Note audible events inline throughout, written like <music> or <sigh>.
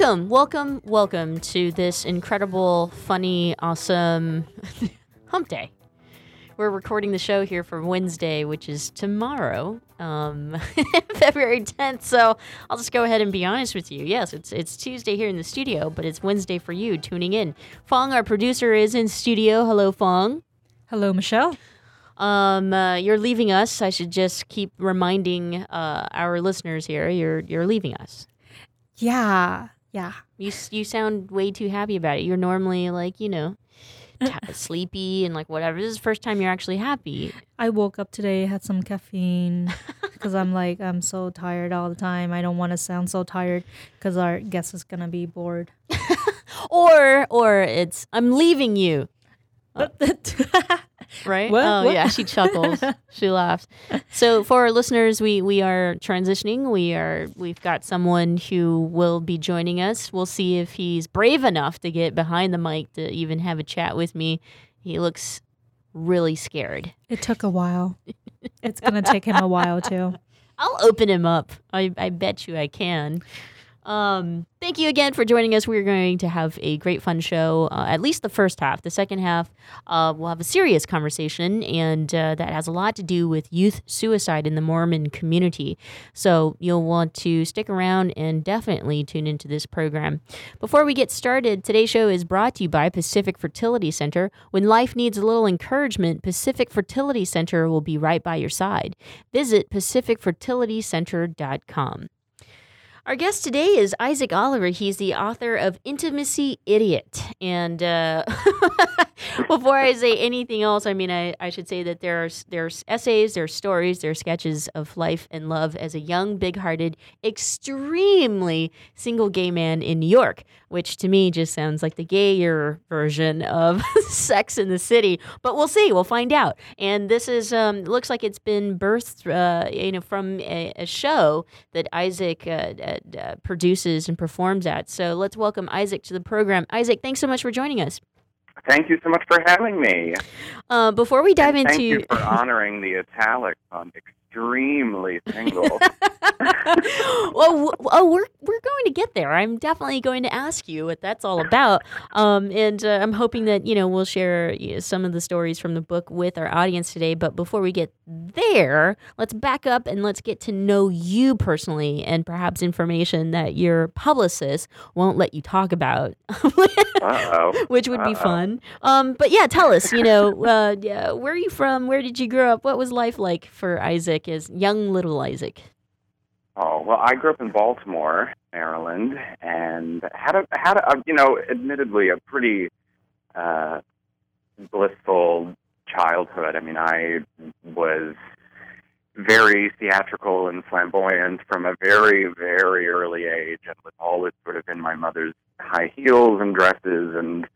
Welcome, welcome, welcome to this incredible, funny, awesome <laughs> hump day. We're recording the show here for Wednesday, which is tomorrow, um, <laughs> February 10th. So I'll just go ahead and be honest with you. Yes, it's it's Tuesday here in the studio, but it's Wednesday for you tuning in. Fong, our producer, is in studio. Hello, Fong. Hello, Michelle. Um, uh, you're leaving us. I should just keep reminding uh, our listeners here. You're you're leaving us. Yeah, yeah. You you sound way too happy about it. You're normally like you know uh, sleepy and like whatever. This is the first time you're actually happy. I woke up today, had some caffeine <laughs> because I'm like I'm so tired all the time. I don't want to sound so tired because our guest is gonna be bored. <laughs> or or it's I'm leaving you. <laughs> Oh. Right? What? Oh What? yeah, she chuckles. <laughs> she laughs. So for our listeners, we we are transitioning. We are we've got someone who will be joining us. We'll see if he's brave enough to get behind the mic to even have a chat with me. He looks really scared. It took a while. it's gonna take him a while too. <laughs> I'll open him up. I, I bet you I can. Um, thank you again for joining us. We're going to have a great fun show, uh, at least the first half. The second half, uh, we'll have a serious conversation, and uh, that has a lot to do with youth suicide in the Mormon community. So you'll want to stick around and definitely tune into this program. Before we get started, today's show is brought to you by Pacific Fertility Center. When life needs a little encouragement, Pacific Fertility Center will be right by your side. Visit pacificfertilitycenter.com. Our guest today is Isaac Oliver. He's the author of Intimacy Idiot. And uh, <laughs> before I say anything else, I mean, I, I should say that there are, there's essays, there are stories, there are sketches of life and love as a young, big hearted, extremely single gay man in New York, which to me just sounds like the gayer version of <laughs> Sex in the City. But we'll see. We'll find out. And this is, um, looks like it's been birthed, uh, you know, from a, a show that Isaac uh, uh, produces and performs at. So let's welcome Isaac to the program. Isaac, thanks so much for joining us. Thank you so much for having me. Uh, before we dive And into Thank you for honoring the italics on extremely single. <laughs> well, w- oh, we're we're going to get there. I'm definitely going to ask you what that's all about, um, and uh, I'm hoping that you know we'll share you know, some of the stories from the book with our audience today. But before we get there, let's back up and let's get to know you personally, and perhaps information that your publicist won't let you talk about, <laughs> which would be Uh-oh. fun. Um, but yeah, tell us. You know, <laughs> uh, yeah, where are you from? Where did you grow up? What was life like for Isaac as young little Isaac? Oh well, I grew up in Baltimore, Maryland, and had a had a you know, admittedly a pretty uh, blissful childhood. I mean, I was very theatrical and flamboyant from a very very early age, and was always sort of in my mother's high heels and dresses and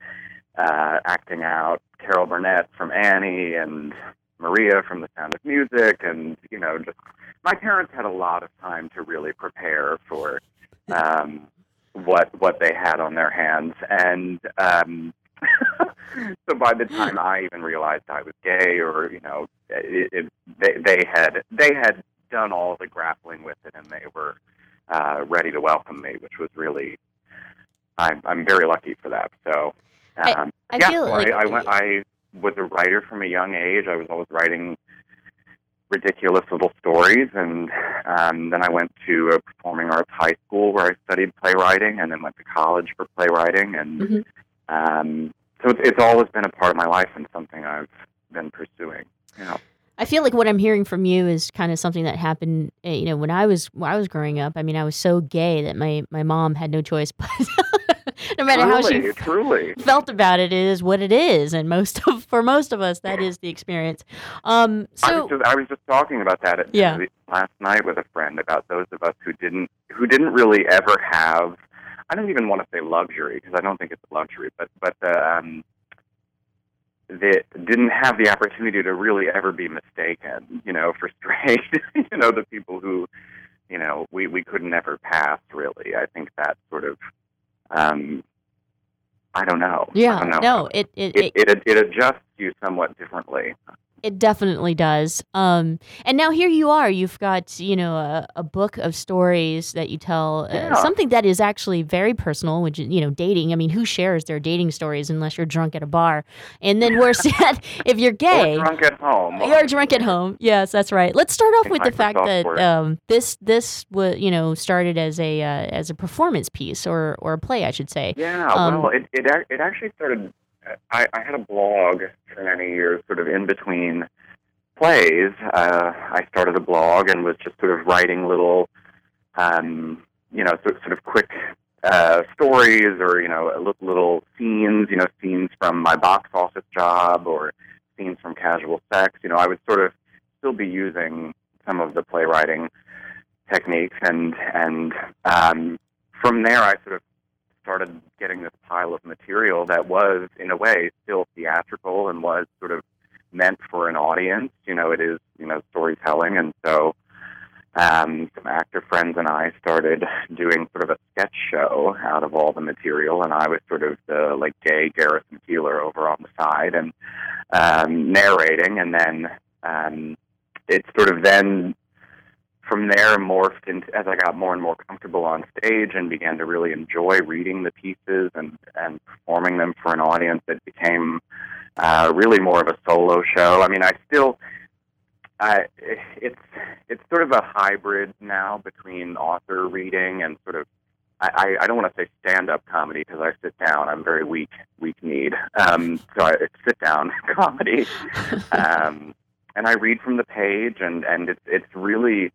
uh, acting out Carol Burnett from Annie and Maria from The Sound of Music, and you know, just my parents had a lot of time to really prepare for um, what what they had on their hands, and um, <laughs> so by the time I even realized I was gay, or you know, it, it, they they had they had done all the grappling with it, and they were uh, ready to welcome me, which was really I'm I'm very lucky for that. So. Um, I yeah, feel like- I, I went. I was a writer from a young age. I was always writing ridiculous little stories, and um, then I went to a performing arts high school where I studied playwriting, and then went to college for playwriting, and Mhm. Um, so it's, it's always been a part of my life and something I've been pursuing. You know. I feel like what I'm hearing from you is kind of something that happened, uh, you know, when I was when I was growing up. I mean, I was so gay that my my mom had no choice <laughs> but no matter how she Truly, truly. felt about it, it is what it is, and most of for most of us, that is the experience. Um, I so was just I was just talking about that at, Yeah. last night with a friend about those of us who didn't who didn't really ever have. I don't even want to say luxury because I don't think it's a luxury, but but the, um, that didn't have the opportunity to really ever be mistaken, you know, for straight. <laughs> you know, the people who, you know, we we couldn't ever pass. Really, I think that sort of. Um, I don't know. I yeah, don't know. no, it it, It, it it it adjusts you somewhat differently. It definitely does. Um, and now here you are. You've got you know a, a book of stories that you tell. Uh, Yeah. something that is actually very personal, which you know dating. I mean, who shares their dating stories unless you're drunk at a bar? And then worse <laughs> yet, if you're gay, Or drunk at home. you're drunk at home. Yes, that's right. Let's start off with the fact that um, this this was you know started as a uh, as a performance piece or or a play, I should say. Yeah, Um, well, it it it actually started. I, I had a blog for many years, sort of in between plays. Uh, I started a blog and was just sort of writing little, um, you know, sort sort of quick uh, stories or you know little scenes. You know, scenes from my box office job or scenes from casual sex. You know, I would sort of still be using some of the playwriting techniques and and um, from there I sort of started getting this pile of material that was, in a way, still theatrical and was sort of meant for an audience. You know, it is, you know, storytelling. And so um, some actor friends and I started doing sort of a sketch show out of all the material. And I was sort of the, like, gay Garrison Keillor over on the side and um, narrating. And then um, it sort of then from there morphed into as I got more and more comfortable on stage and began to really enjoy reading the pieces and and performing them for an audience. It became uh, really more of a solo show. I mean, I still. I, it's it's sort of a hybrid now between author reading and sort of I, I, I don't want to say stand up comedy because I sit down. I'm very weak weak kneed. Um, so I, it's sit down <laughs> comedy. <laughs> um, and I read from the page, and and it's it's really,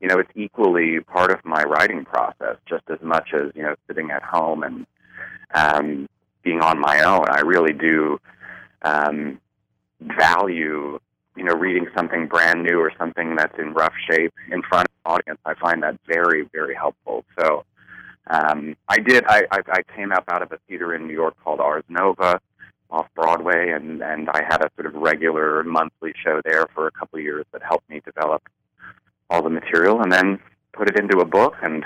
you know, it's equally part of my writing process, just as much as you know, sitting at home and um, being on my own. I really do um, value, you know, reading something brand new or something that's in rough shape in front of an audience. I find that very very helpful. So. Um, I did. I, I, I came up out of a theater in New York called Ars Nova, off Broadway, and and I had a sort of regular monthly show there for a couple of years that helped me develop all the material, and then put it into a book, and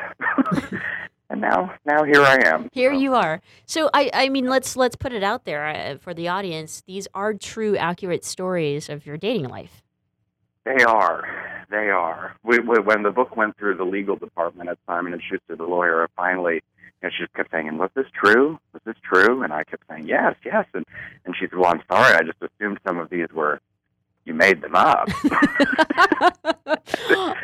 <laughs> and now now here I am. Here you are. So I, I mean, let's let's put it out there uh, for the audience. These are true, accurate stories of your dating life. They are. They are. We, we, when the book went through the legal department at Simon and Schuster, the lawyer finally, you know, she just kept saying, "Was this true? Was this true?" And I kept saying, "Yes, yes." And and she said, "Well, I'm sorry. I just assumed some of these were you made them up." <laughs> <laughs>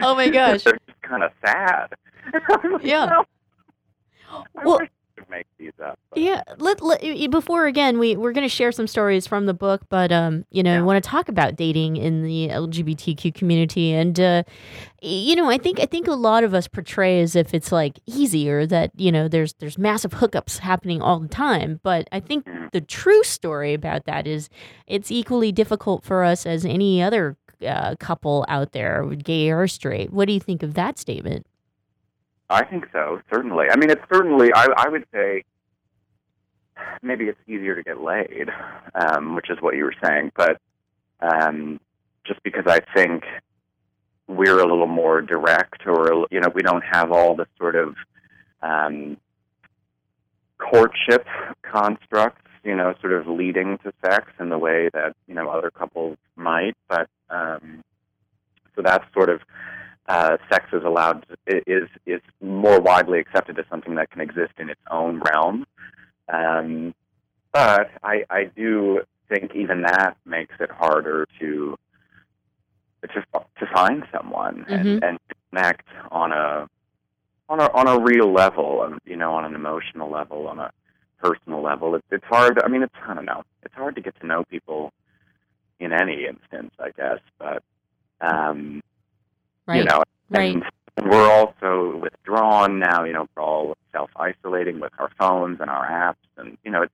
oh my gosh. They're just kind of sad. <laughs> Yeah. Well- make these up. but- Yeah, let, let before again we we're going to share some stories from the book, but um, you know, I want to talk about dating in the LGBTQ community, and uh, you know, I think I think a lot of us portray as if it's like easy or that you know there's there's massive hookups happening all the time, but I think the true story about that is it's equally difficult for us as any other uh, couple out there, gay or straight. What do you think of that statement? I think so, certainly. I mean, it's certainly, I, I would say maybe it's easier to get laid, um, which is what you were saying, but um, just because I think we're a little more direct or, you know, we don't have all the sort of um, courtship constructs, you know, sort of leading to sex in the way that, you know, other couples might, but um, so that's sort of uh, sex is allowed is is more widely accepted as something that can exist in its own realm. Um, but I I do think even that makes it harder to to to find someone and, and connect on a on a on a real level, um, you know, on an emotional level, on a personal level. It's it's hard. I mean, it's I don't know. It's hard to get to know people in any instance, I guess. But um, Right. you know, Right. and we're also withdrawn now. You know, we're all self isolating with our phones and our apps, and you know, it's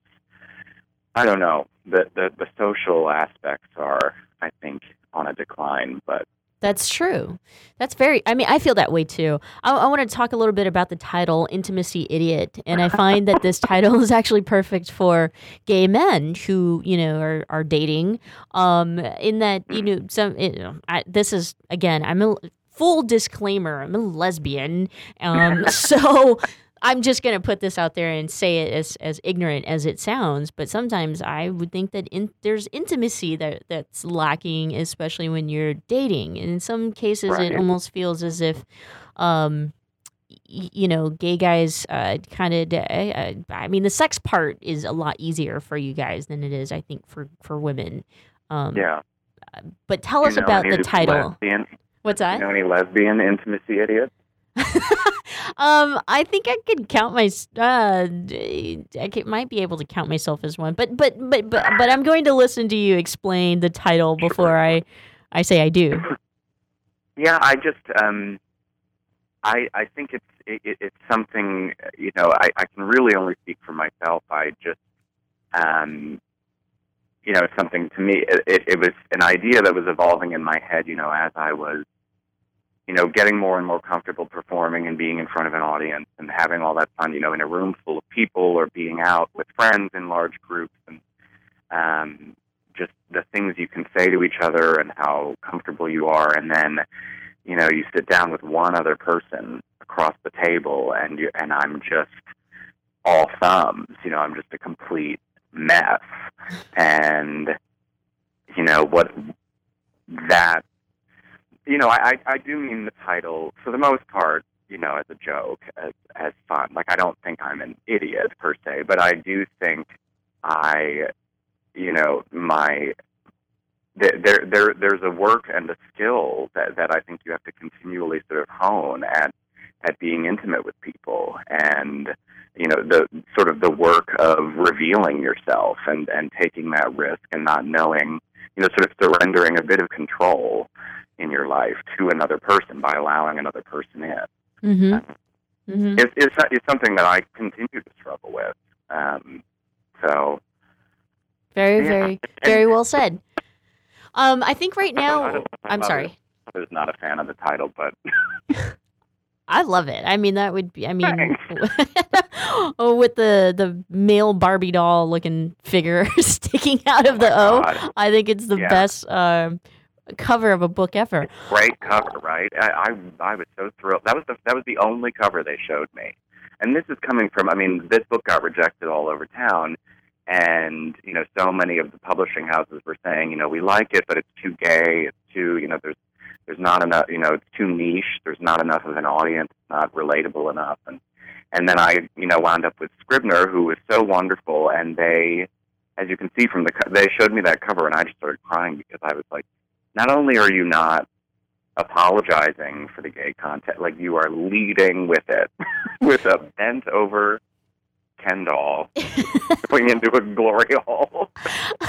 I don't know. The the the social aspects are, I think, on a decline, but That's true. That's very, I mean, I feel that way too. I, I want to talk a little bit about the title, Intimacy Idiot. And I find that this <laughs> title is actually perfect for gay men who, you know, are, are dating. Um, in that, you know, some, you know, I, this is, again, I'm a full disclaimer, I'm a lesbian. Um, <laughs> so I'm just going to put this out there and say it as, as ignorant as it sounds, but sometimes I would think that in, there's intimacy that that's lacking, especially when you're dating. And in some cases, Right. it almost feels as if, um, you know, gay guys uh, kind of. Uh, I mean, the sex part is a lot easier for you guys than it is, I think, for for women. Um, yeah. But tell You us know about the title. Lesbian, What's that? you know any lesbian intimacy idiots? <laughs> um, I think I could count my. Uh, I could, might be able to count myself as one, but but but but but I'm going to listen to you explain the title before I, I say I do. Yeah, I just um, I I think it's it, it- it's something you know I I can really only speak for myself. I just um, you know, it's something to me. It, it it was an idea that was evolving in my head. You know, as I was you know getting more and more comfortable performing and being in front of an audience and having all that fun. You know, in a room full of people or being out with friends in large groups and um, just the things you can say to each other and how comfortable you are, and then you know you sit down with one other person across the table, and you and I'm just all thumbs. You know, I'm just a complete mess, and you know what that. You know, I, I do mean the title for the most part. You know, as a joke, as as fun. Like I don't think I'm an idiot per se, but I do think I you know my there there there's a work and a skill that that I think you have to continually sort of hone at at being intimate with people and you know the sort of the work of revealing yourself and and taking that risk and not knowing you know sort of surrendering a bit of control in your life to another person by allowing another person in Mm-hmm. Mm-hmm. it's, it's it's something that I continue to struggle with um so Very, Yeah. very, very well said. Um, I think right I now. I'm sorry. mother's not a fan of the title, but <laughs> I love it. I mean, that would be. I mean, <laughs> oh, with the the male Barbie doll looking figure <laughs> sticking out of the O, God. I think it's the Yeah. best um cover of a book ever. great cover, right? I, I I was so thrilled. That was the that was the only cover they showed me, and this is coming from. I mean, this book got rejected all over town, and you know, so many of the publishing houses were saying, you know, we like it, but it's too gay. It's too, you know, there's there's not enough, you know, it's too niche. There's not enough of an audience. It's not relatable enough, and and then I, you know, wound up with Scribner, who was so wonderful, and they, as you can see from the, they showed me that cover, and I just started crying because I was like, not only are you not apologizing for the gay content, like you are leading with it, <laughs> with a bent over Ken doll <laughs> going into a glory hole. <laughs>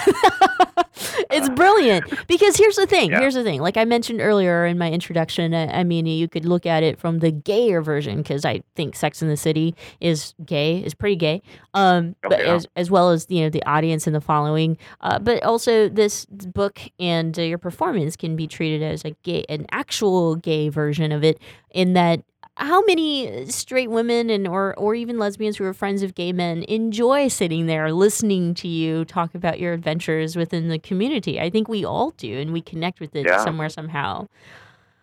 it's brilliant because here's the thing. Yeah. Here's the thing. Like I mentioned earlier in my introduction, I, I mean, you could look at it from the gayer version because I think Sex in the City is gay, is pretty gay. Um, Oh, but yeah. as as well as you know the audience and the following. Uh, but also this book and uh, your performance can be treated as a gay, an actual gay version of it. In that how many straight women and or or even lesbians who are friends of gay men enjoy sitting there listening to you talk about your adventures within the community i think we all do and we connect with it Yeah. somewhere somehow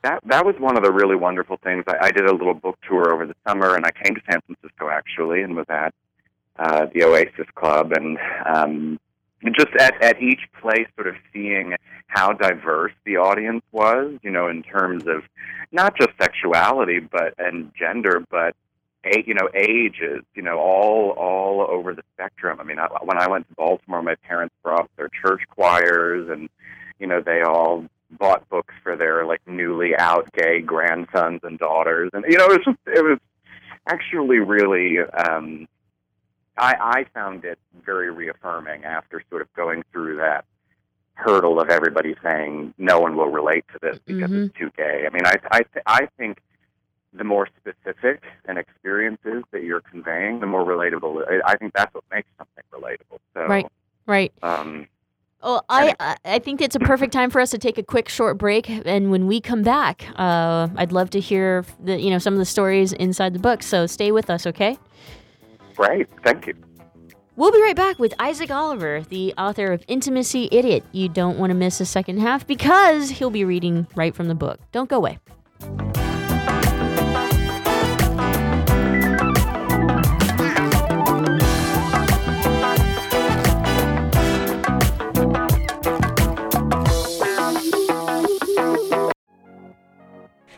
That that was one of the really wonderful things. I, I did a little book tour over the summer, and I came to San Francisco actually, and was at uh, the Oasis Club, and um, just at at each place, sort of seeing how diverse the audience was. You know, in terms of not just sexuality, but and gender, but you know ages. You know, all all over the spectrum. I mean, I, when I went to Baltimore, my parents brought their church choirs, and you know, they all bought books for their like newly out gay grandsons and daughters, and you know, it was just it was actually really um, I, I found it very reaffirming after sort of going through that hurdle of everybody saying no one will relate to this because Mhm. it's too gay. I mean, I I th- I think the more specific an experience is that you're conveying, the more relatable. I- I think that's what makes something relatable. So, Right. Right. Um, Well, I I- I think it's a perfect time for us to take a quick short break, and when we come back, uh, I'd love to hear the you know some of the stories inside the book. So stay with us, okay? Great. Thank you. We'll be right back with Isaac Oliver, the author of Intimacy Idiot. You don't want to miss the second half because he'll be reading right from the book. Don't go away.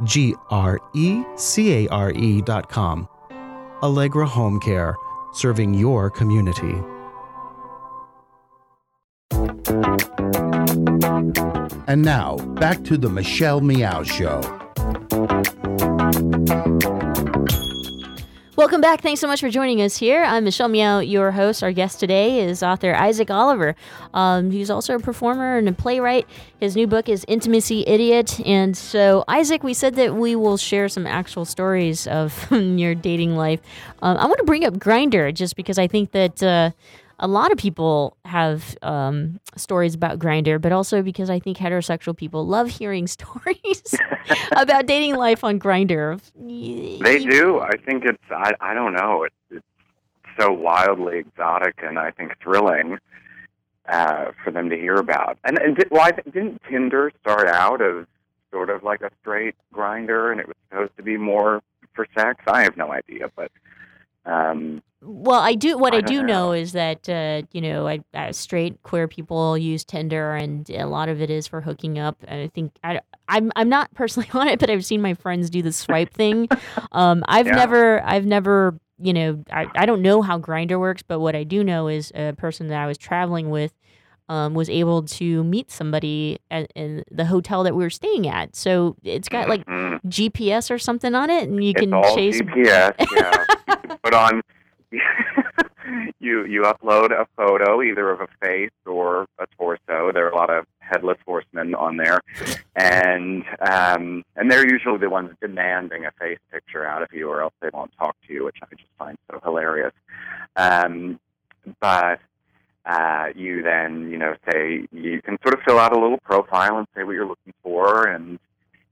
www.alegrecare.com. Allegra Home Care, serving your community. And now, back to the Michelle Meow Show. Welcome back. Thanks so much for joining us here. I'm Michelle Meow, your host. Our guest today is author Isaac Oliver. Um, he's also a performer and a playwright. His new book is Intimacy Idiot. And so, Isaac, we said that we will share some actual stories of <laughs> your dating life. Um, I want to bring up Grindr just because I think that. Uh, a lot of people have um, stories about Grindr, but also because I think heterosexual people love hearing <laughs> stories about dating life on Grindr. They do. I think it's. I. I don't know. It's, it's so wildly exotic and I think thrilling uh, for them to hear about. And, and did, well, I th- didn't Tinder start out as sort of like a straight Grindr, and it was supposed to be more for sex. I have no idea, but. Um, Well, I do. What I, I do don't know is that uh, you know, I, uh, straight queer people use Tinder, and a lot of it is for hooking up. And I think I, I'm I'm not personally <laughs> on it, but I've seen my friends do the swipe thing. <laughs> Um, I've Yeah. never I've never you know I, I don't know how Grindr works, but what I do know is a person that I was traveling with. Um, was able to meet somebody at, in the hotel that we were staying at. So it's got like GPS or something on it, and you it's can all chase. GPS. Yeah, <laughs> you can put on. <laughs> you you upload a photo either of a face or a torso. There are a lot of headless horsemen on there, and um, and they're usually the ones demanding a face picture out of you, or else they won't talk to you, which I just find so hilarious. Um, but uh, you then you know say you can sort of fill out a little profile and say what you're looking for, and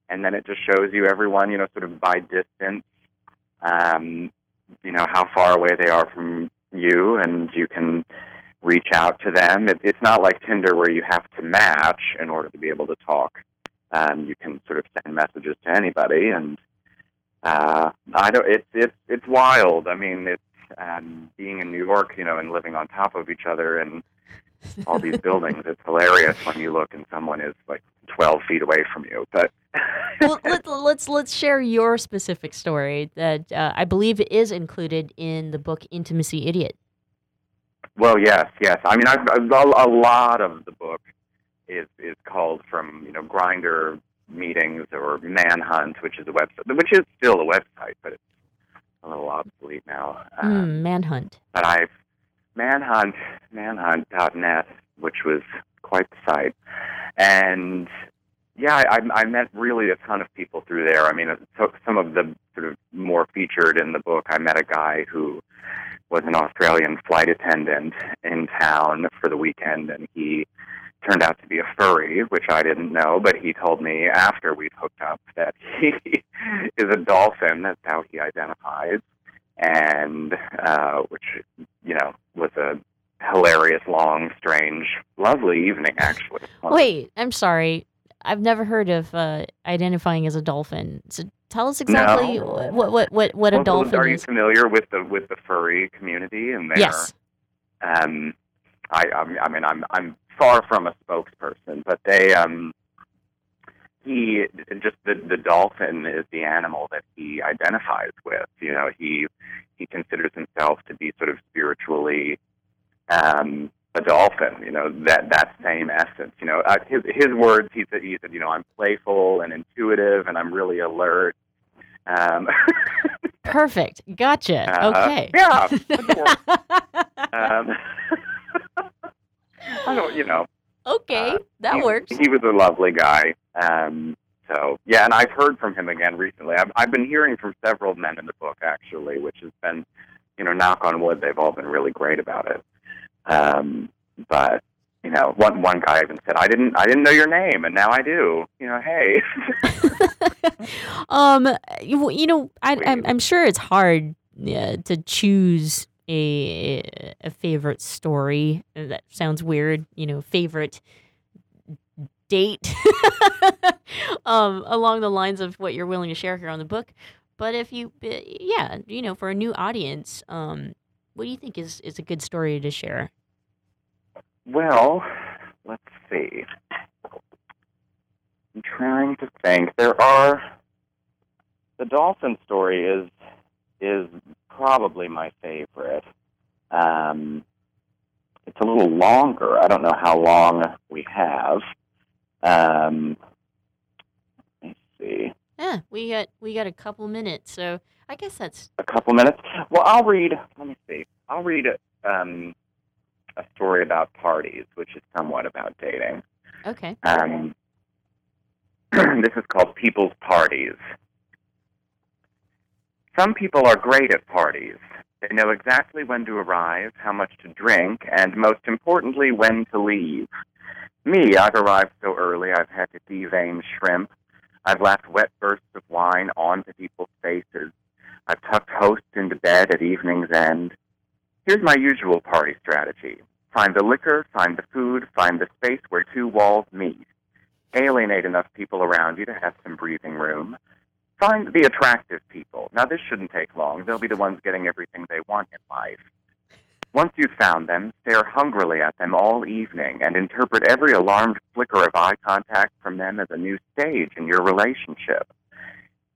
and then it just shows you everyone you know sort of by distance. Um, you know how far away they are from you, and you can reach out to them. It, it's not like Tinder where you have to match in order to be able to talk. Um, you can sort of send messages to anybody, and uh, I don't. It's it's it's wild. I mean, it's um, being in New York, you know, and living on top of each other and all these <laughs> buildings. It's hilarious when you look and someone is like 12 feet away from you. But well, <laughs> let, let's let's share your specific story that uh, I believe is included in the book Intimacy Idiot. well, yes, yes. I mean, I've, I've, a lot of the book is is called from you know Grindr meetings or manhunt, which is a website, which is still a website, but it's a little obsolete now. Uh, Mm, manhunt. but I've manhunt manhunt.net, which was quite the site, and yeah, I, I I met really a ton of people through there. I mean, it took some of the sort of more featured in the book. I met a guy who was an Australian flight attendant in town for the weekend, and he turned out to be a furry, which I didn't know. But he told me after we'd hooked up that <laughs> he is a dolphin. That's how he identifies, and uh, which you know was a hilarious, long, strange, lovely evening. Actually, Wait, I'm sorry. I've never heard of uh, identifying as a dolphin. So tell us exactly No. what what what what a Well, dolphin Are you is. familiar with the with the furry community and their? Yes. Um, I I mean I'm I'm far from a spokesperson, but they um he just the the dolphin is the animal that he identifies with. You know he he considers himself to be sort of spiritually um a dolphin, you know, that that same essence. You know, uh, his his words. He said he said, you know, I'm playful and intuitive, and I'm really alert. Um, <laughs> Perfect. Gotcha. Uh, okay. Yeah. <laughs> <laughs> um, I don't, you know. Okay, that he, works. He was a lovely guy. Um, so yeah, and I've heard from him again recently. I've I've been hearing from several men in the book actually, which has been, you know, knock on wood, they've all been really great about it. Um, but you know, one one guy even said, "I didn't I didn't know your name, and now I do." You know, hey. <laughs> Um, you, you know, I, I'm I'm sure it's hard uh, to choose a a favorite story. That sounds weird. You know, favorite date. <laughs> um, along the lines of what you're willing to share here on the book. But if you, uh, yeah, you know, for a new audience, um, what do you think is is a good story to share? Well, let's see. I'm trying to think. There are the dolphin story is is probably my favorite. Um, it's a little longer. I don't know how long we have. Um, let me see. Yeah, we got we got a couple minutes, so I guess that's a couple minutes. Well, I'll read. Let me see. I'll read um, a story about parties, which is somewhat about dating. okay. Um, <clears throat> this is called People's Parties. Some people are great at parties. They know exactly when to arrive, how much to drink, and most importantly, when to leave. Me, I've arrived so early I've had to devein shrimp. I've laughed wet bursts of wine onto people's faces. I've tucked hosts into bed at evening's end. Here's my usual party strategy. Find the liquor, find the food, find the space where two walls meet. Alienate enough people around you to have some breathing room. Find the attractive people. Now, this shouldn't take long. They'll be the ones getting everything they want in life. Once you've found them, stare hungrily at them all evening and interpret every alarmed flicker of eye contact from them as a new stage in your relationship.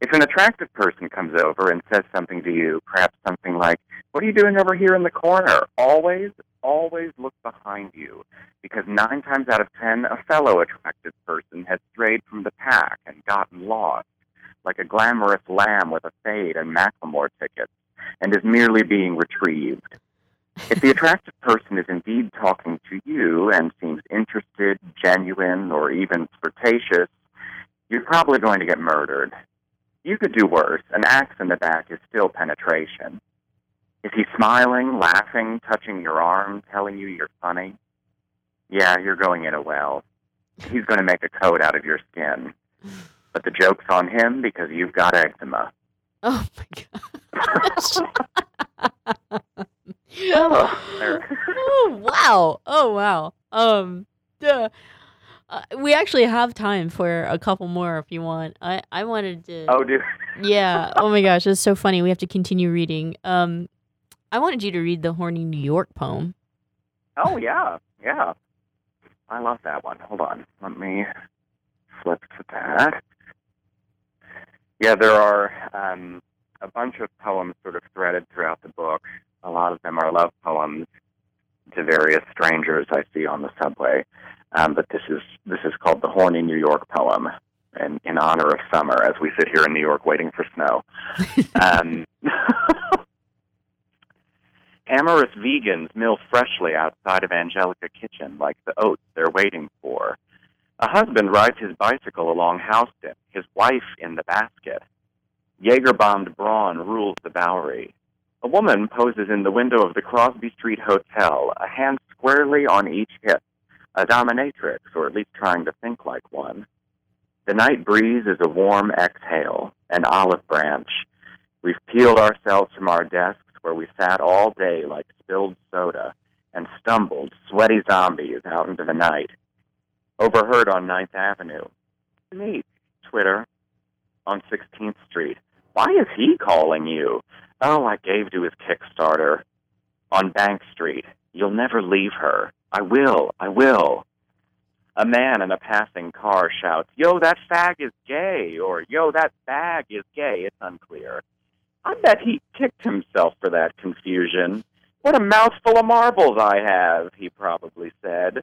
If an attractive person comes over and says something to you, perhaps something like, What are you doing over here in the corner? Always, always look behind you, because nine times out of ten, a fellow attractive person has strayed from the pack and gotten lost, like a glamorous lamb with a fade and Macklemore tickets, and is merely being retrieved. If the attractive person is indeed talking to you and seems interested, genuine, or even flirtatious, you're probably going to get murdered. You could do worse. An axe in the back is still penetration. Is he smiling, laughing, touching your arm, telling you you're funny? Yeah, you're going in a well. He's going to make a coat out of your skin. But the joke's on him because you've got eczema. Oh my god. <laughs> oh, wow. Oh, wow. Um, duh. Uh, we actually have time for a couple more if you want. I, I wanted to. Oh, dude. <laughs> yeah. Oh my gosh, it's so funny. We have to continue reading. Um, I wanted you to read the Horny New York poem. Oh yeah, yeah. I love that one. Hold on. Let me flip to that. Yeah, there are um, a bunch of poems sort of threaded throughout the book. A lot of them are love poems to various strangers I see on the subway. Um, but this is this is called the Horny New York poem, in, in honor of summer, as we sit here in New York waiting for snow. <laughs> um, <laughs> amorous vegans mill freshly outside of Angelica Kitchen like the oats they're waiting for. A husband rides his bicycle along Houston, his wife in the basket. Jaeger bombed brawn rules the Bowery. A woman poses in the window of the Crosby Street Hotel, a hand squarely on each hip, a dominatrix, or at least trying to think like one. The night breeze is a warm exhale, an olive branch. We've peeled ourselves from our desks where we sat all day like spilled soda and stumbled, sweaty zombies, out into the night. Overheard on Ninth Avenue. Neat. Twitter. On 16th Street. Why is he calling you? Oh, I gave to his Kickstarter. On Bank Street. You'll never leave her. I will. I will. A man in a passing car shouts, Yo, that fag is gay, or Yo, that bag is gay. It's unclear. I bet he kicked himself for that confusion. What a mouthful of marbles I have, he probably said.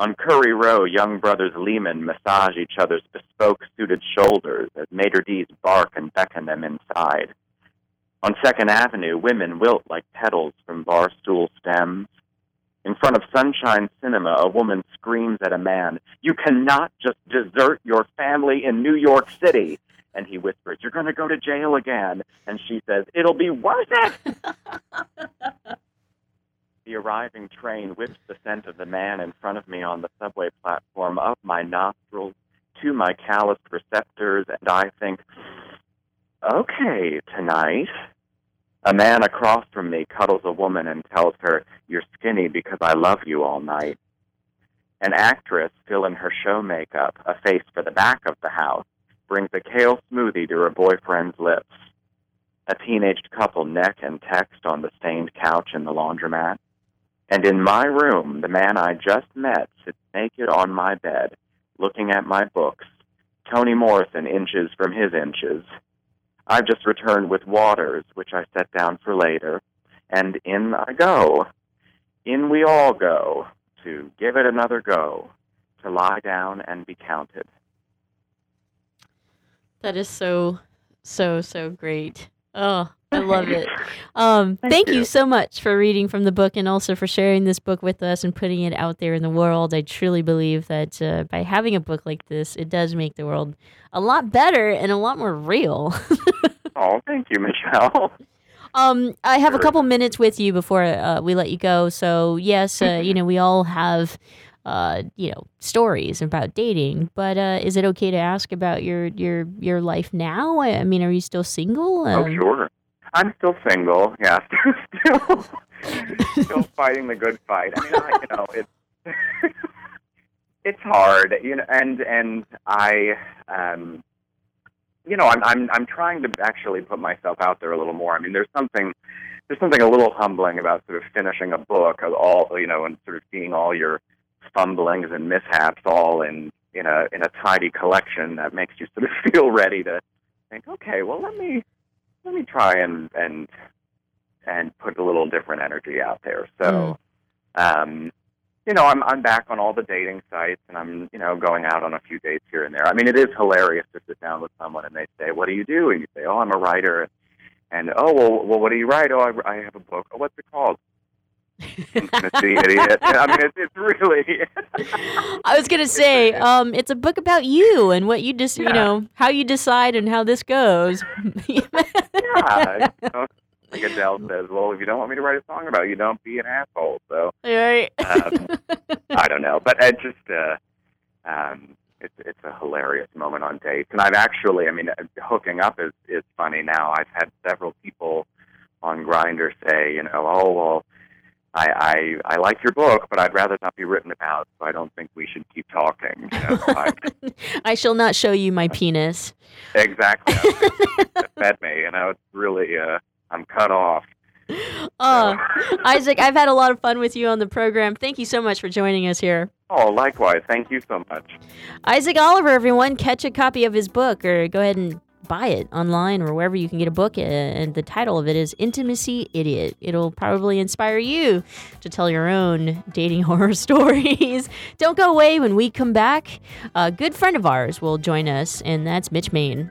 On Curry Row, young brothers Lehman massage each other's bespoke suited shoulders as Mater D's bark and beckon them inside. On Second Avenue, women wilt like petals from bar stool stems. In front of Sunshine Cinema, a woman screams at a man, You cannot just desert your family in New York City. And he whispers, You're going to go to jail again. And she says, It'll be worth it. <laughs> the arriving train whips the scent of the man in front of me on the subway platform up my nostrils to my calloused receptors, and I think, Okay, tonight. A man across from me cuddles a woman and tells her, You're skinny because I love you all night. An actress, still in her show makeup, a face for the back of the house, brings a kale smoothie to her boyfriend's lips. A teenaged couple neck and text on the stained couch in the laundromat. And in my room, the man I just met sits naked on my bed, looking at my books. Toni Morrison inches from his inches. I've just returned with waters, which I set down for later, and in I go. In we all go, to give it another go, to lie down and be counted. That is so, so, so great. Oh, I love <laughs> it. Um, thank, you. so much for reading from the book and also for sharing this book with us and putting it out there in the world. I truly believe that uh, by having a book like this, it does make the world a lot better and a lot more real. <laughs> oh, thank you, Michelle. Um, I have a couple minutes with you before uh, we let you go. So yes, uh, you know we all have, uh, you know, stories about dating. But uh, is it okay to ask about your your your life now? I mean, are you still single? Oh, Um, sure. I'm still single. Yeah, <laughs> still, still fighting the good fight. I mean, I, you know, it's <laughs> it's hard, you know, and and I, um, you know, I'm I'm I'm trying to actually put myself out there a little more. I mean, there's something there's something a little humbling about sort of finishing a book of all, you know, and sort of seeing all your fumblings and mishaps all in in a in a tidy collection that makes you sort of <laughs> feel ready to think, okay, well, let me let me try and and and put a little different energy out there. So, um, you know, I'm I'm back on all the dating sites, and I'm you know going out on a few dates here and there. I mean, it is hilarious to sit down with someone and they say, "What do you do?" and you say, "Oh, I'm a writer." And oh well, well, what do you write? Oh, I, I have a book. Oh, what's it called? Intimacy, idiot. I mean, it's, it's really. I was gonna say, um, it's a book about you and what you just, you Yeah. know, how you decide and how this goes. yeah. You <laughs> know, like Adele says, well, if you don't want me to write a song about you, don't be an asshole. So Right. um, <laughs> I don't know, but I just, uh, um, it's it's a hilarious moment on dates. And I've actually, I mean, hooking up is is funny now. I've had several people on Grindr say, you know, oh well, I, I I like your book, but I'd rather not be written about. So I don't think we should keep talking. You know, <laughs> I, I shall not show you my penis. exactly. It <laughs> fed me, you know. It's really, uh, I'm cut off. Uh, <laughs> Isaac, I've had a lot of fun with you on the program. Thank you so much for joining us here. Oh, likewise. Thank you so much. Isaac Oliver, everyone, catch a copy of his book or go ahead and buy it online or wherever you can get a book. And the title of it is Intimacy Idiot. It'll probably inspire you to tell your own dating <laughs> horror stories. Don't go away when we come back. A good friend of ours will join us, and that's Mitch Mayne.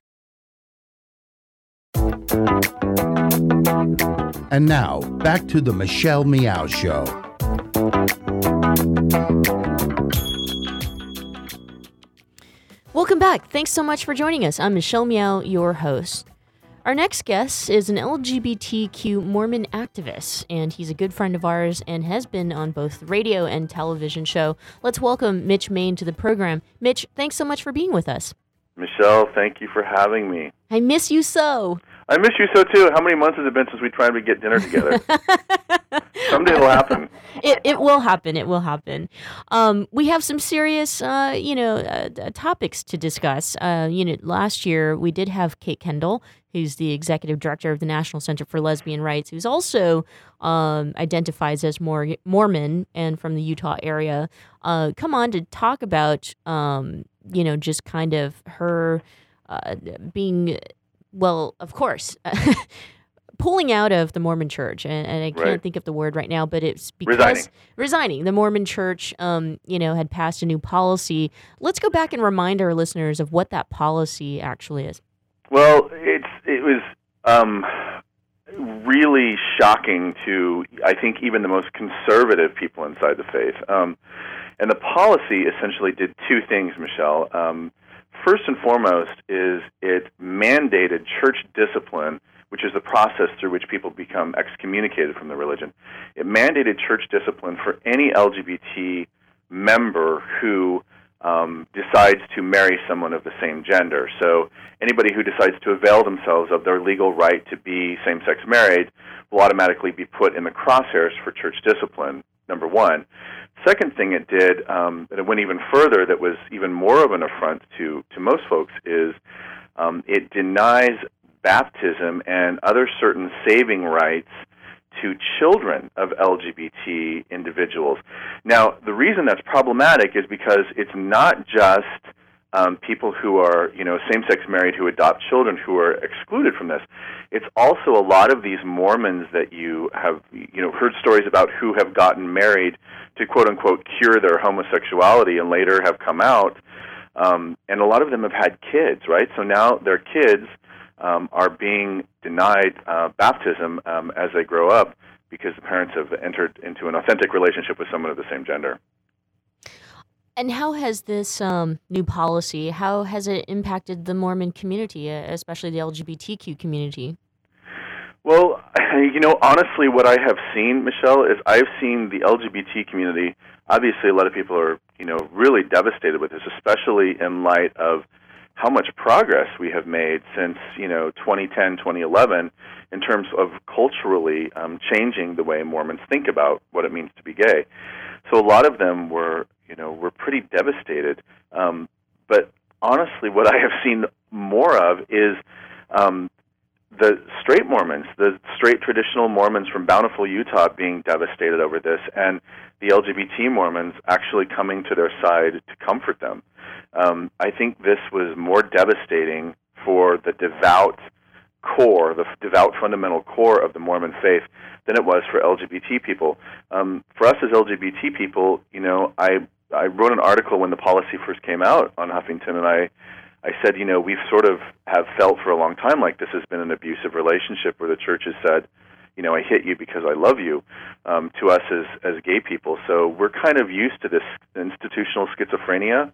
And now, back to the Michelle Meow Show. Welcome back. Thanks so much for joining us. I'm Michelle Meow, your host. Our next guest is an LGBTQ Mormon activist, and he's a good friend of ours and has been on both the radio and television show. Let's welcome Mitch Mayne to the program. Mitch, thanks so much for being with us. Michelle, thank you for having me. I miss you so. I miss you so too. How many months has it been since we tried to get dinner together? <laughs> Someday it'll happen. It, it will happen. It will happen. Um, we have some serious, uh, you know, uh, uh, topics to discuss. Uh, you know, last year we did have Kate Kendall, who's the executive director of the National Center for Lesbian Rights, who's also um, identifies as Mor- Mormon and from the Utah area, uh, come on to talk about, um, you know, just kind of her uh, being, well, of course. <laughs> pulling out of the Mormon Church, and, and I can't Right. think of the word right now, but it's because Resigning. resigning. The Mormon Church, um, you know, had passed a new policy. Let's go back and remind our listeners of what that policy actually is. Well, it's it was um, really shocking to I think even the most conservative people inside the faith. Um, and the policy essentially did two things, Michelle. Um, first and foremost is it mandated church discipline, which is the process through which people become excommunicated from the religion. It mandated church discipline for any LGBT member who um, decides to marry someone of the same gender. So anybody who decides to avail themselves of their legal right to be same-sex married will automatically be put in the crosshairs for church discipline. Number one. Second thing it did, um, and it went even further. That was even more of an affront to to most folks is um, it denies baptism and other certain saving rites to children of LGBT individuals. Now, the reason that's problematic is because it's not just um, people who are, you know, same-sex married who adopt children who are excluded from this. It's also a lot of these Mormons that you have, you know, heard stories about who have gotten married to quote unquote cure their homosexuality and later have come out. Um, and a lot of them have had kids, right? So now their kids um, are being denied uh, baptism um, as they grow up because the parents have entered into an authentic relationship with someone of the same gender. And how has this um, new policy, how has it impacted the Mormon community, uh, especially the LGBTQ community? Well, <laughs> you know, honestly, what I have seen, Michelle, is I've seen the LGBT community. Obviously, a lot of people are, you know, really devastated with this, especially in light of how much progress we have made since, you know, 2010, 2011, in terms of culturally um, changing the way Mormons think about what it means to be gay. So a lot of them were, you know, were pretty devastated. Um, but honestly, what I have seen more of is um, the straight Mormons, the straight traditional Mormons from Bountiful, Utah, being devastated over this, and the LGBT Mormons actually coming to their side to comfort them. Um, I think this was more devastating for the devout core, the devout fundamental core of the Mormon faith, than it was for LGBT people. Um, for us as LGBT people, you know, I I wrote an article when the policy first came out on Huffington, and I I said, you know, we've sort of have felt for a long time like this has been an abusive relationship where the church has said, you know, I hit you because I love you, um, to us as as gay people. So we're kind of used to this institutional schizophrenia.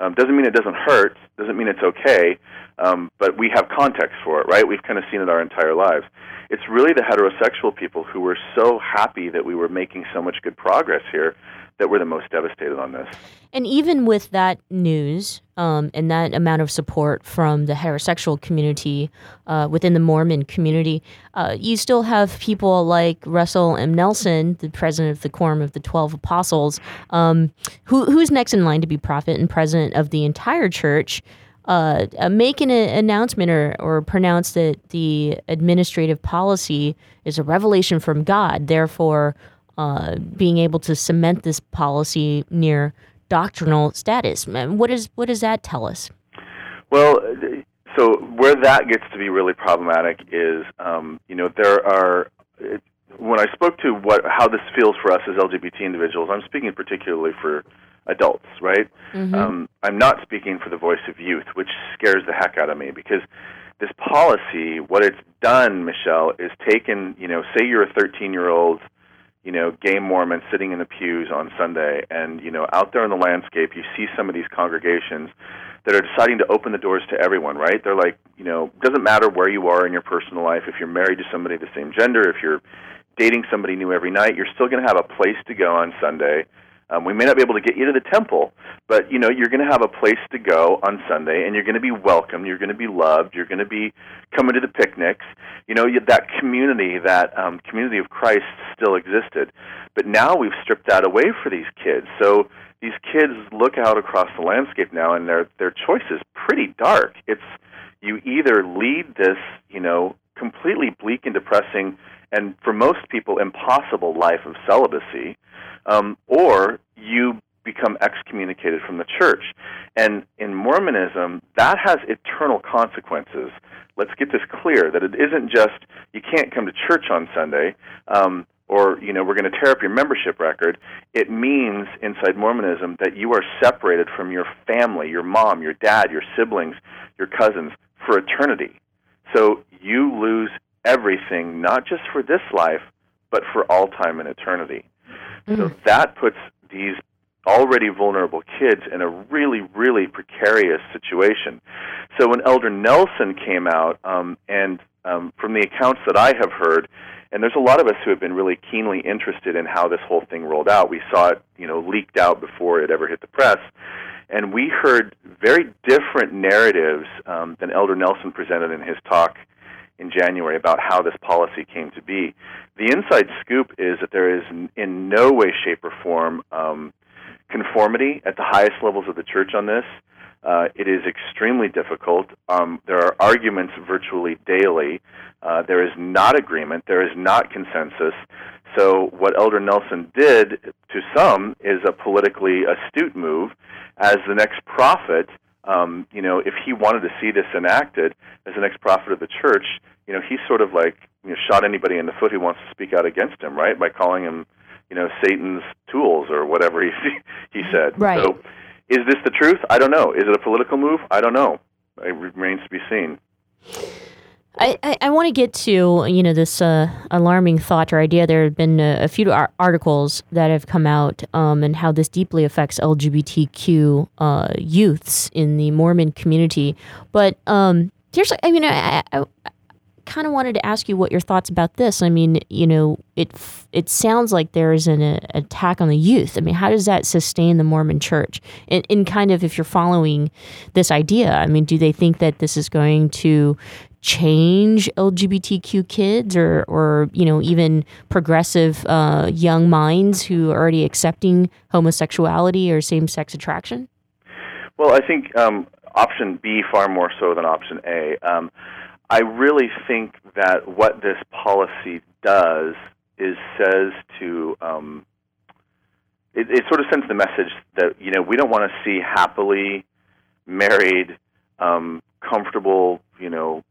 Um, doesn't mean it doesn't hurt. Doesn't mean it's okay. Um, but we have context for it, right? We've kind of seen it our entire lives. It's really the heterosexual people who were so happy that we were making so much good progress here that were the most devastated on this. And even with that news um, and that amount of support from the heterosexual community uh, within the Mormon community, uh, you still have people like Russell M. Nelson, the president of the Quorum of the Twelve Apostles, um, who, who's next in line to be prophet and president of the entire church. Uh, uh, make an announcement or, or pronounce that the administrative policy is a revelation from God. Therefore, uh, being able to cement this policy near doctrinal status. What is what does that tell us? Well, so where that gets to be really problematic is, um, you know, there are. It, when I spoke to what how this feels for us as LGBT individuals, I'm speaking particularly for adults, right? Mhm. Um, I'm not speaking for the voice of youth, which scares the heck out of me because this policy, what it's done, Michelle, is taken. You know, say you're a 13 year old you know, gay Mormons sitting in the pews on Sunday, and you know, out there in the landscape, you see some of these congregations that are deciding to open the doors to everyone. Right? They're like, you know, doesn't matter where you are in your personal life. If you're married to somebody of the same gender, if you're dating somebody new every night, you're still going to have a place to go on Sunday. Um, we may not be able to get you to the temple, but you know you're going to have a place to go on Sunday, and you're going to be welcomed. You're going to be loved. You're going to be coming to the picnics. You know you- that community, that um, community of Christ, still existed, but now we've stripped that away for these kids. So these kids look out across the landscape now, and their their choice is pretty dark. It's you either lead this, you know, completely bleak and depressing, and for most people impossible life of celibacy um, or you become excommunicated from the church. And in Mormonism, that has eternal consequences. Let's get this clear that it isn't just you can't come to church on Sunday. Um, or you know we're going to tear up your membership record it means inside mormonism that you are separated from your family your mom your dad your siblings your cousins for eternity so you lose everything not just for this life but for all time and eternity so that puts these already vulnerable kids in a really, really precarious situation. So when Elder Nelson came out, um, and um, from the accounts that I have heard, and there's a lot of us who have been really keenly interested in how this whole thing rolled out. We saw it, you know, leaked out before it ever hit the press, and we heard very different narratives um, than Elder Nelson presented in his talk in January about how this policy came to be. The inside scoop is that there is in no way, shape, or form um, conformity at the highest levels of the church on this. Uh, it is extremely difficult. Um, there are arguments virtually daily. Uh, there is not agreement. There is not consensus. So, what Elder Nelson did to some is a politically astute move. As the next prophet, um, you know, if he wanted to see this enacted as the next prophet of the church, you know, he sort of like you know, shot anybody in the foot who wants to speak out against him, right? By calling him, you know, Satan's tools or whatever he <laughs> he said. Right. So, is this the truth? I don't know. Is it a political move? I don't know. It remains to be seen. I, I, want to get to you know this uh, alarming thought or idea. There have been a, a few ar- articles that have come out um, and how this deeply affects LGBTQ uh, youths in the Mormon community. But um, here's I mean I, I kind of wanted to ask you what your thoughts about this. I mean you know it it sounds like there is an a, attack on the youth. I mean how does that sustain the Mormon Church? In kind of if you're following this idea, I mean do they think that this is going to change LGBTQ kids or, or you know, even progressive uh, young minds who are already accepting homosexuality or same sex attraction? Well, I think um, option B far more so than option A. Um, I really think that what this policy does is says to um, it, it sort of sends the message that you know we don't want to see happily married, um, comfortable, you know,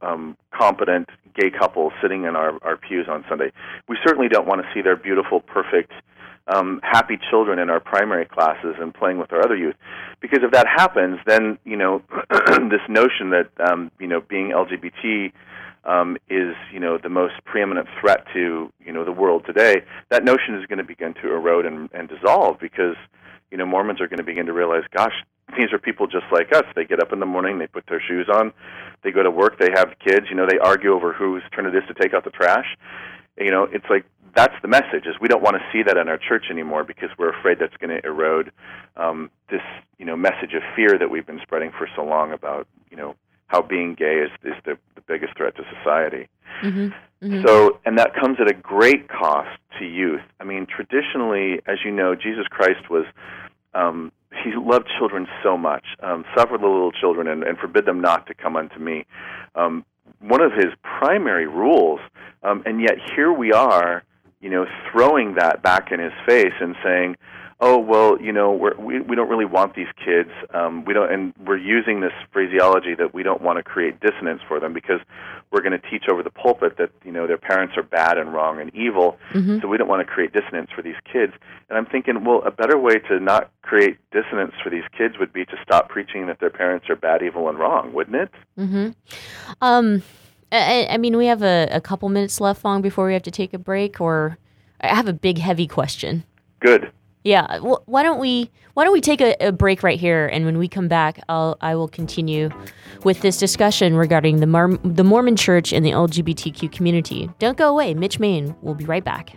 um, competent gay couples sitting in our, our pews on Sunday. We certainly don't want to see their beautiful, perfect, um, happy children in our primary classes and playing with our other youth. Because if that happens, then you know <clears throat> this notion that um, you know being LGBT um, is you know the most preeminent threat to you know the world today. That notion is going to begin to erode and, and dissolve because you know Mormons are going to begin to realize, gosh, these are people just like us. They get up in the morning, they put their shoes on, they go to work, they have kids. You know, they argue over whose turn it is to take out the trash. You know, it's like that's the message: is we don't want to see that in our church anymore because we're afraid that's going to erode um, this you know message of fear that we've been spreading for so long about you know how being gay is is the, the biggest threat to society. Mm-hmm. Mm-hmm. So, and that comes at a great cost to youth. I mean, traditionally, as you know, Jesus Christ was um, he loved children so much. Um, suffer the little children and, and forbid them not to come unto me. Um, one of his primary rules, um, and yet here we are, you know, throwing that back in his face and saying, "Oh well, you know, we're, we we don't really want these kids. Um, we don't, and we're using this phraseology that we don't want to create dissonance for them because we're going to teach over the pulpit that you know their parents are bad and wrong and evil. Mm-hmm. So we don't want to create dissonance for these kids. And I'm thinking, well, a better way to not create dissonance for these kids would be to stop preaching that their parents are bad, evil, and wrong, wouldn't it? Mm-hmm. Um, I, I mean, we have a, a couple minutes left long before we have to take a break, or I have a big, heavy question. Good. Yeah. Well, why don't we Why don't we take a, a, break right here, and when we come back, I'll I will continue with this discussion regarding the Mar- the Mormon Church and the LGBTQ community. Don't go away. Mitch Mayne will be right back.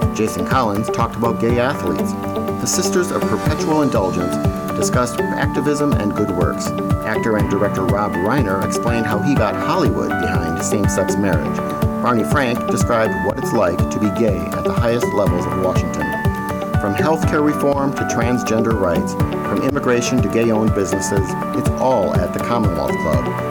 Jason Collins talked about gay athletes. The Sisters of Perpetual Indulgence discussed activism and good works. Actor and director Rob Reiner explained how he got Hollywood behind same sex marriage. Barney Frank described what it's like to be gay at the highest levels of Washington. From healthcare reform to transgender rights, from immigration to gay owned businesses, it's all at the Commonwealth Club.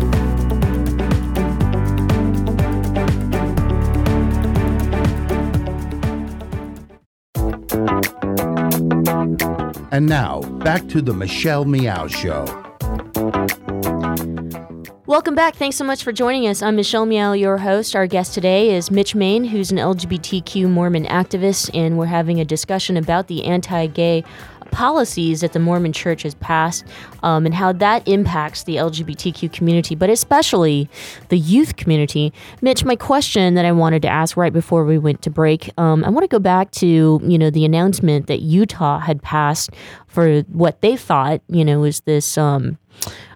And now, back to the Michelle Meow Show. Welcome back. Thanks so much for joining us. I'm Michelle Meow, your host. Our guest today is Mitch Mayne, who's an LGBTQ Mormon activist, and we're having a discussion about the anti gay policies that the Mormon Church has passed um, and how that impacts the LGBTQ community, but especially the youth community. Mitch, my question that I wanted to ask right before we went to break, um, I want to go back to you know the announcement that Utah had passed for what they thought you know was this. Um,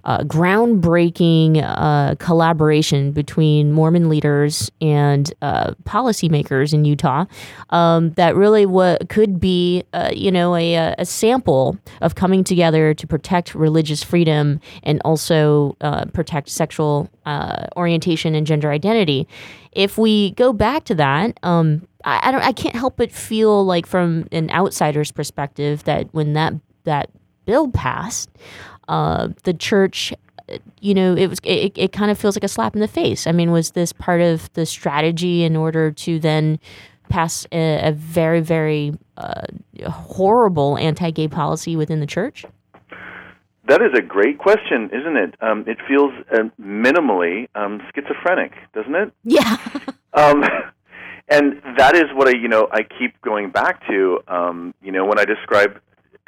uh, groundbreaking uh, collaboration between Mormon leaders and uh, policymakers in Utah um, that really what could be, uh, you know, a, a, sample of coming together to protect religious freedom and also uh, protect sexual uh, orientation and gender identity. If we go back to that, um, I, I don't, I can't help but feel like, from an outsider's perspective, that when that that bill passed uh, the church you know it was it, it kind of feels like a slap in the face i mean was this part of the strategy in order to then pass a, a very very uh, horrible anti-gay policy within the church that is a great question, isn't it? Um, it feels uh, minimally um, schizophrenic, doesn't it? Yeah. <laughs> um, and that is what I, you know, I keep going back to. Um, you know, when I describe <clears throat>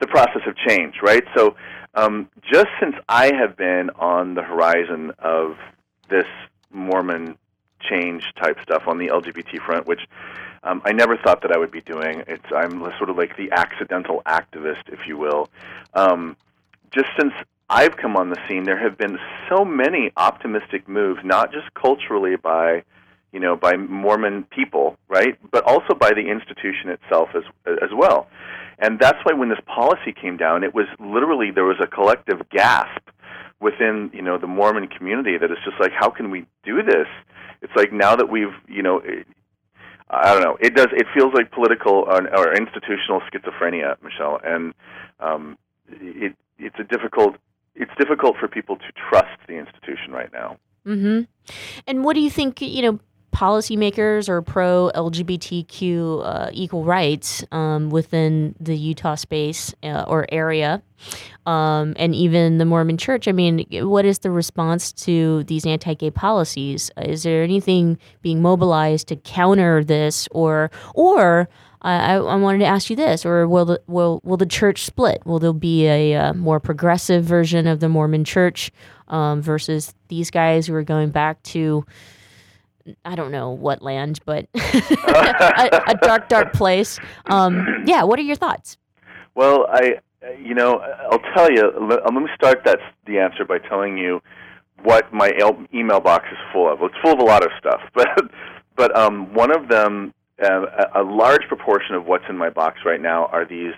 the process of change, right? So, um, just since I have been on the horizon of this Mormon change type stuff on the LGBT front, which um, I never thought that I would be doing. It's I'm sort of like the accidental activist, if you will. Um, just since I've come on the scene, there have been so many optimistic moves, not just culturally by you know by Mormon people, right, but also by the institution itself as as well. And that's why when this policy came down, it was literally there was a collective gasp within you know the Mormon community that it's just like how can we do this? It's like now that we've you know. It, I don't know. It does. It feels like political or, or institutional schizophrenia, Michelle, and um, it it's a difficult. It's difficult for people to trust the institution right now. Mm-hmm. And what do you think? You know, policymakers are pro LGBTQ uh, equal rights um, within the Utah space uh, or area, um, and even the Mormon Church. I mean, what is the response to these anti-gay policies? Is there anything being mobilized to counter this, or or I, I wanted to ask you this: or will the will will the church split? Will there be a, a uh, more progressive version of the Mormon Church um, versus these guys who are going back to I don't know what land, but <laughs> <laughs> a, a, dark, dark place. Um, yeah, what are your thoughts? Well, I, you know, I'll tell you. Let, let me start that the answer by telling you what my email box is full of. It's full of a lot of stuff, <laughs> but but um, one of them, uh, a large proportion of what's in my box right now are these,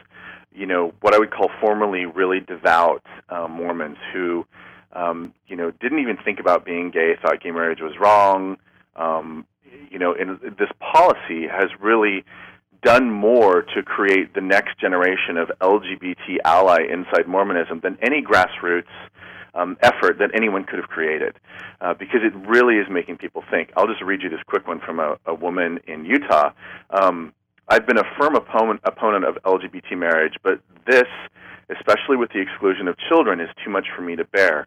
you know, what I would call formerly really devout uh, Mormons who, um, you know, didn't even think about being gay, thought gay marriage was wrong um, you know, and this policy has really done more to create the next generation of LGBT ally inside Mormonism than any grassroots um, effort that anyone could have created, uh, because it really is making people think. I'll just read you this quick one from a, a woman in Utah. Um, I've been a firm opponent, opponent of LGBT marriage, but this, especially with the exclusion of children, is too much for me to bear.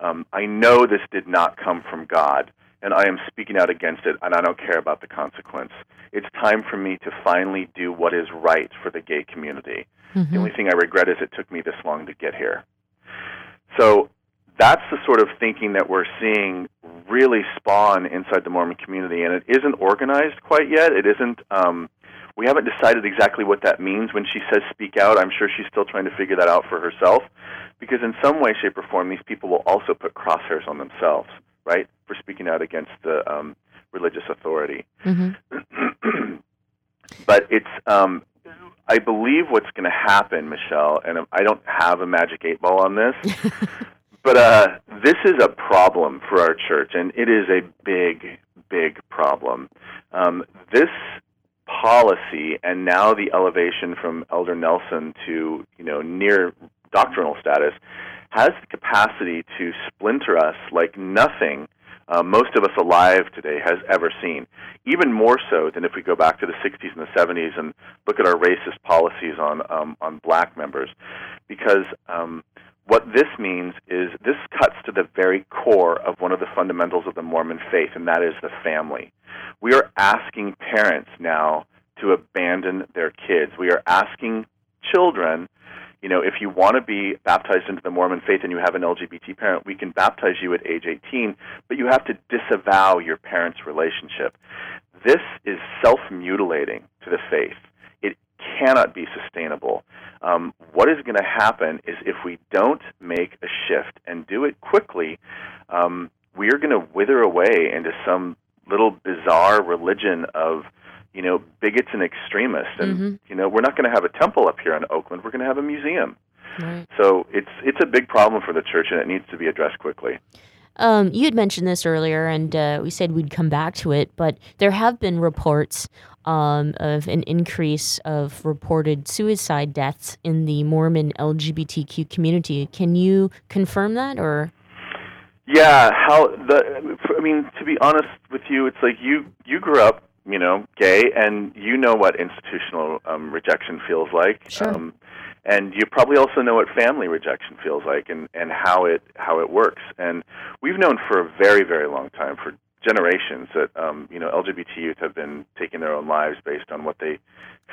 Um, I know this did not come from God and I am speaking out against it, and I don't care about the consequence. It's time for me to finally do what is right for the gay community. Mm-hmm. The only thing I regret is it took me this long to get here. So that's the sort of thinking that we're seeing really spawn inside the Mormon community, and it isn't organized quite yet. It isn't. Um, We haven't decided exactly what that means when she says speak out. I'm sure she's still trying to figure that out for herself because in some way, shape, or form, these people will also put crosshairs on themselves, right, for speaking out against the um, religious authority. Mm-hmm. <clears throat> but it's um, I believe what's going to happen, Michelle, and I don't have a magic eight ball on this, <laughs> but uh, this is a problem for our church, and it is a big, big problem. Um, this policy, and now the elevation from Elder Nelson to you know near doctrinal status, has the capacity to splinter us like nothing uh, most of us alive today has ever seen. Even more so than if we go back to the 60s and the 70s and look at our racist policies on um, on black members, because um, what this means is this cuts to the very core of one of the fundamentals of the Mormon faith, and that is the family. We are asking parents now to abandon their kids. We are asking children you know, if you want to be baptized into the Mormon faith and you have an LGBT parent, we can baptize you at age 18, but you have to disavow your parents' relationship. This is self mutilating to the faith. It cannot be sustainable. Um, what is going to happen is if we don't make a shift and do it quickly, um, we are going to wither away into some little bizarre religion of you know, bigots and extremists. And Mm-hmm. you know, we're not going to have a temple up here in Oakland. We're going to have a museum. Right. So it's it's a big problem for the church, and it needs to be addressed quickly. Um, you had mentioned this earlier, and uh, we said we'd come back to it, but there have been reports um, of an increase of reported suicide deaths in the Mormon LGBTQ community. Can you confirm that, or? Yeah, how the I mean, to be honest with you, it's like you you grew up, you know, gay, and you know what institutional um, rejection feels like. Sure. Um, and you probably also know what family rejection feels like, and and how it how it works. And we've known for a very very long time, for generations, that um, you know LGBT youth have been taking their own lives based on what they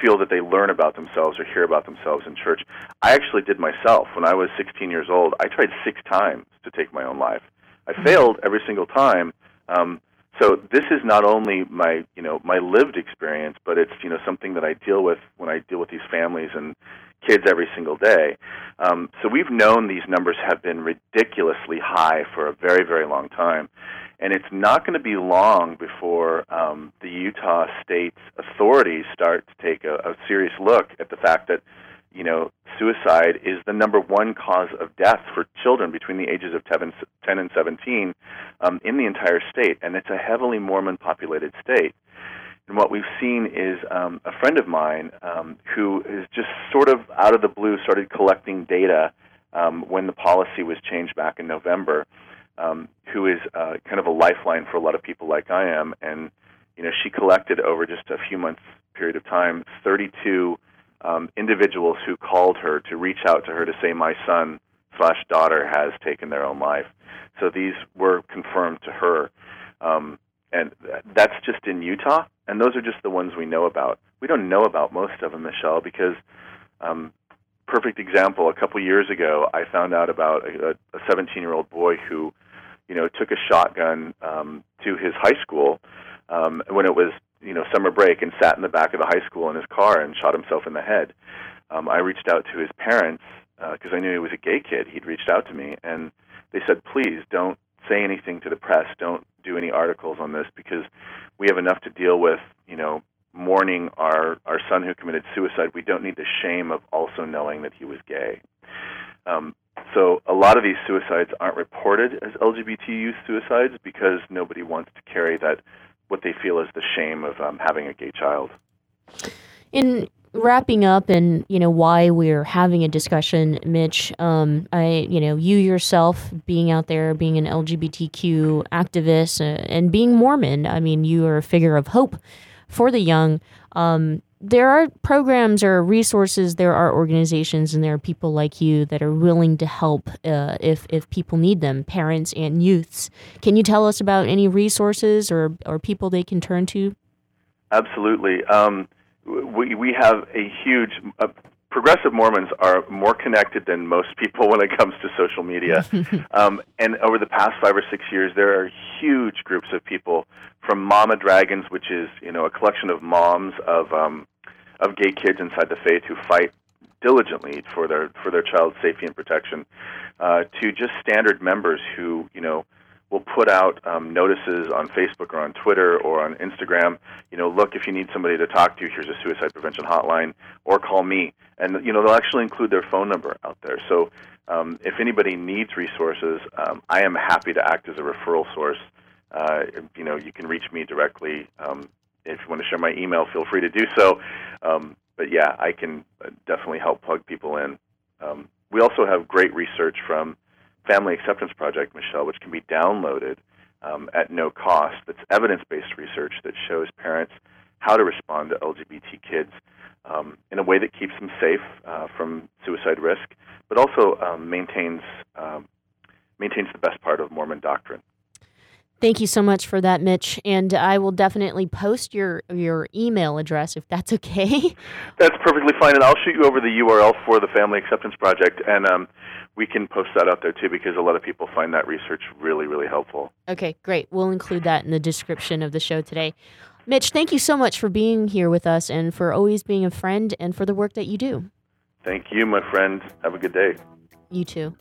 feel that they learn about themselves or hear about themselves in church. I actually did myself when I was 16 years old. I tried six times to take my own life. I failed every single time. Um, so this is not only my you know my lived experience, but it's you know something that I deal with when I deal with these families and kids every single day. Um, so we've known these numbers have been ridiculously high for a very very long time, and it's not going to be long before um, the Utah State authorities start to take a, a serious look at the fact that you know, suicide is the number one cause of death for children between the ages of 10 and 17 um, in the entire state, and it's a heavily Mormon populated state. And what we've seen is um, a friend of mine um, who is just sort of out of the blue started collecting data um, when the policy was changed back in November, um, who is uh, kind of a lifeline for a lot of people like I am. And, you know, she collected over just a few months period of time 32 um, individuals who called her to reach out to her to say, "My son slash daughter has taken their own life." So these were confirmed to her, um, and that's just in Utah. And those are just the ones we know about. We don't know about most of them, Michelle, because um, perfect example. A couple years ago, I found out about a 17-year-old boy who, you know, took a shotgun um, to his high school um, when it was you know summer break and sat in the back of the high school in his car and shot himself in the head. Um, I reached out to his parents because I knew he was a gay kid. He'd reached out to me and they said, "Please don't say anything to the press. Don't do any articles on this because we have enough to deal with. You know." mourning our our son who committed suicide we don't need the shame of also knowing that he was gay um, so a lot of these suicides aren't reported as lgbt youth suicides because nobody wants to carry that what they feel is the shame of um, having a gay child. In wrapping up and you know why we're having a discussion mitch um, i you know you yourself being out there being an lgbtq activist uh, and being mormon i mean you are a figure of hope for the young um, there are programs or resources there are organizations and there are people like you that are willing to help uh, if if people need them parents and youths can you tell us about any resources or or people they can turn to Absolutely. Um, we we have a huge. Uh, progressive Mormons are more connected than most people <laughs> when it comes to social media. <laughs> um, and over the past five or six years, there are huge groups of people from Mama Dragons, which is you know a collection of moms of um, of gay kids inside the faith who fight diligently for their for their child's safety and protection, uh, to just standard members who you know will put out um, notices on Facebook or on Twitter or on Instagram. You know, look if you need somebody to talk to, here's a suicide prevention hotline, or call me. And you know, they'll actually include their phone number out there. So um, if anybody needs resources, um, I am happy to act as a referral source. Uh, you know, you can reach me directly. Um, if you want to share my email, feel free to do so. Um, but yeah, I can uh, definitely help plug people in. Um, we also have great research from Family Acceptance Project, Michelle, which can be downloaded um, at no cost. That's evidence-based research that shows parents how to respond to LGBT kids um, in a way that keeps them safe uh, from suicide risk, but also um, maintains um, maintains the best part of Mormon doctrine. Thank you so much for that, Mitch. And I will definitely post your your email address if that's okay. <laughs> That's perfectly fine, and I'll shoot you over the URL for the Family Acceptance Project, and um, we can post that out there too because a lot of people find that research really, really helpful. Okay, great. We'll include that in the description of the show today. Mitch, thank you so much for being here with us and for always being a friend and for the work that you do. Thank you, my friend. Have a good day. You too.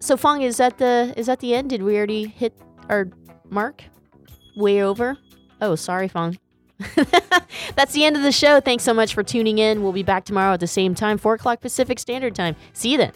So, Fong, is that the is that the end? Did we already hit our mark? Way over? Oh, sorry, Fong. <laughs> That's the end of the show. Thanks so much for tuning in. We'll be back tomorrow at the same time, 4 o'clock Pacific Standard Time. See you then.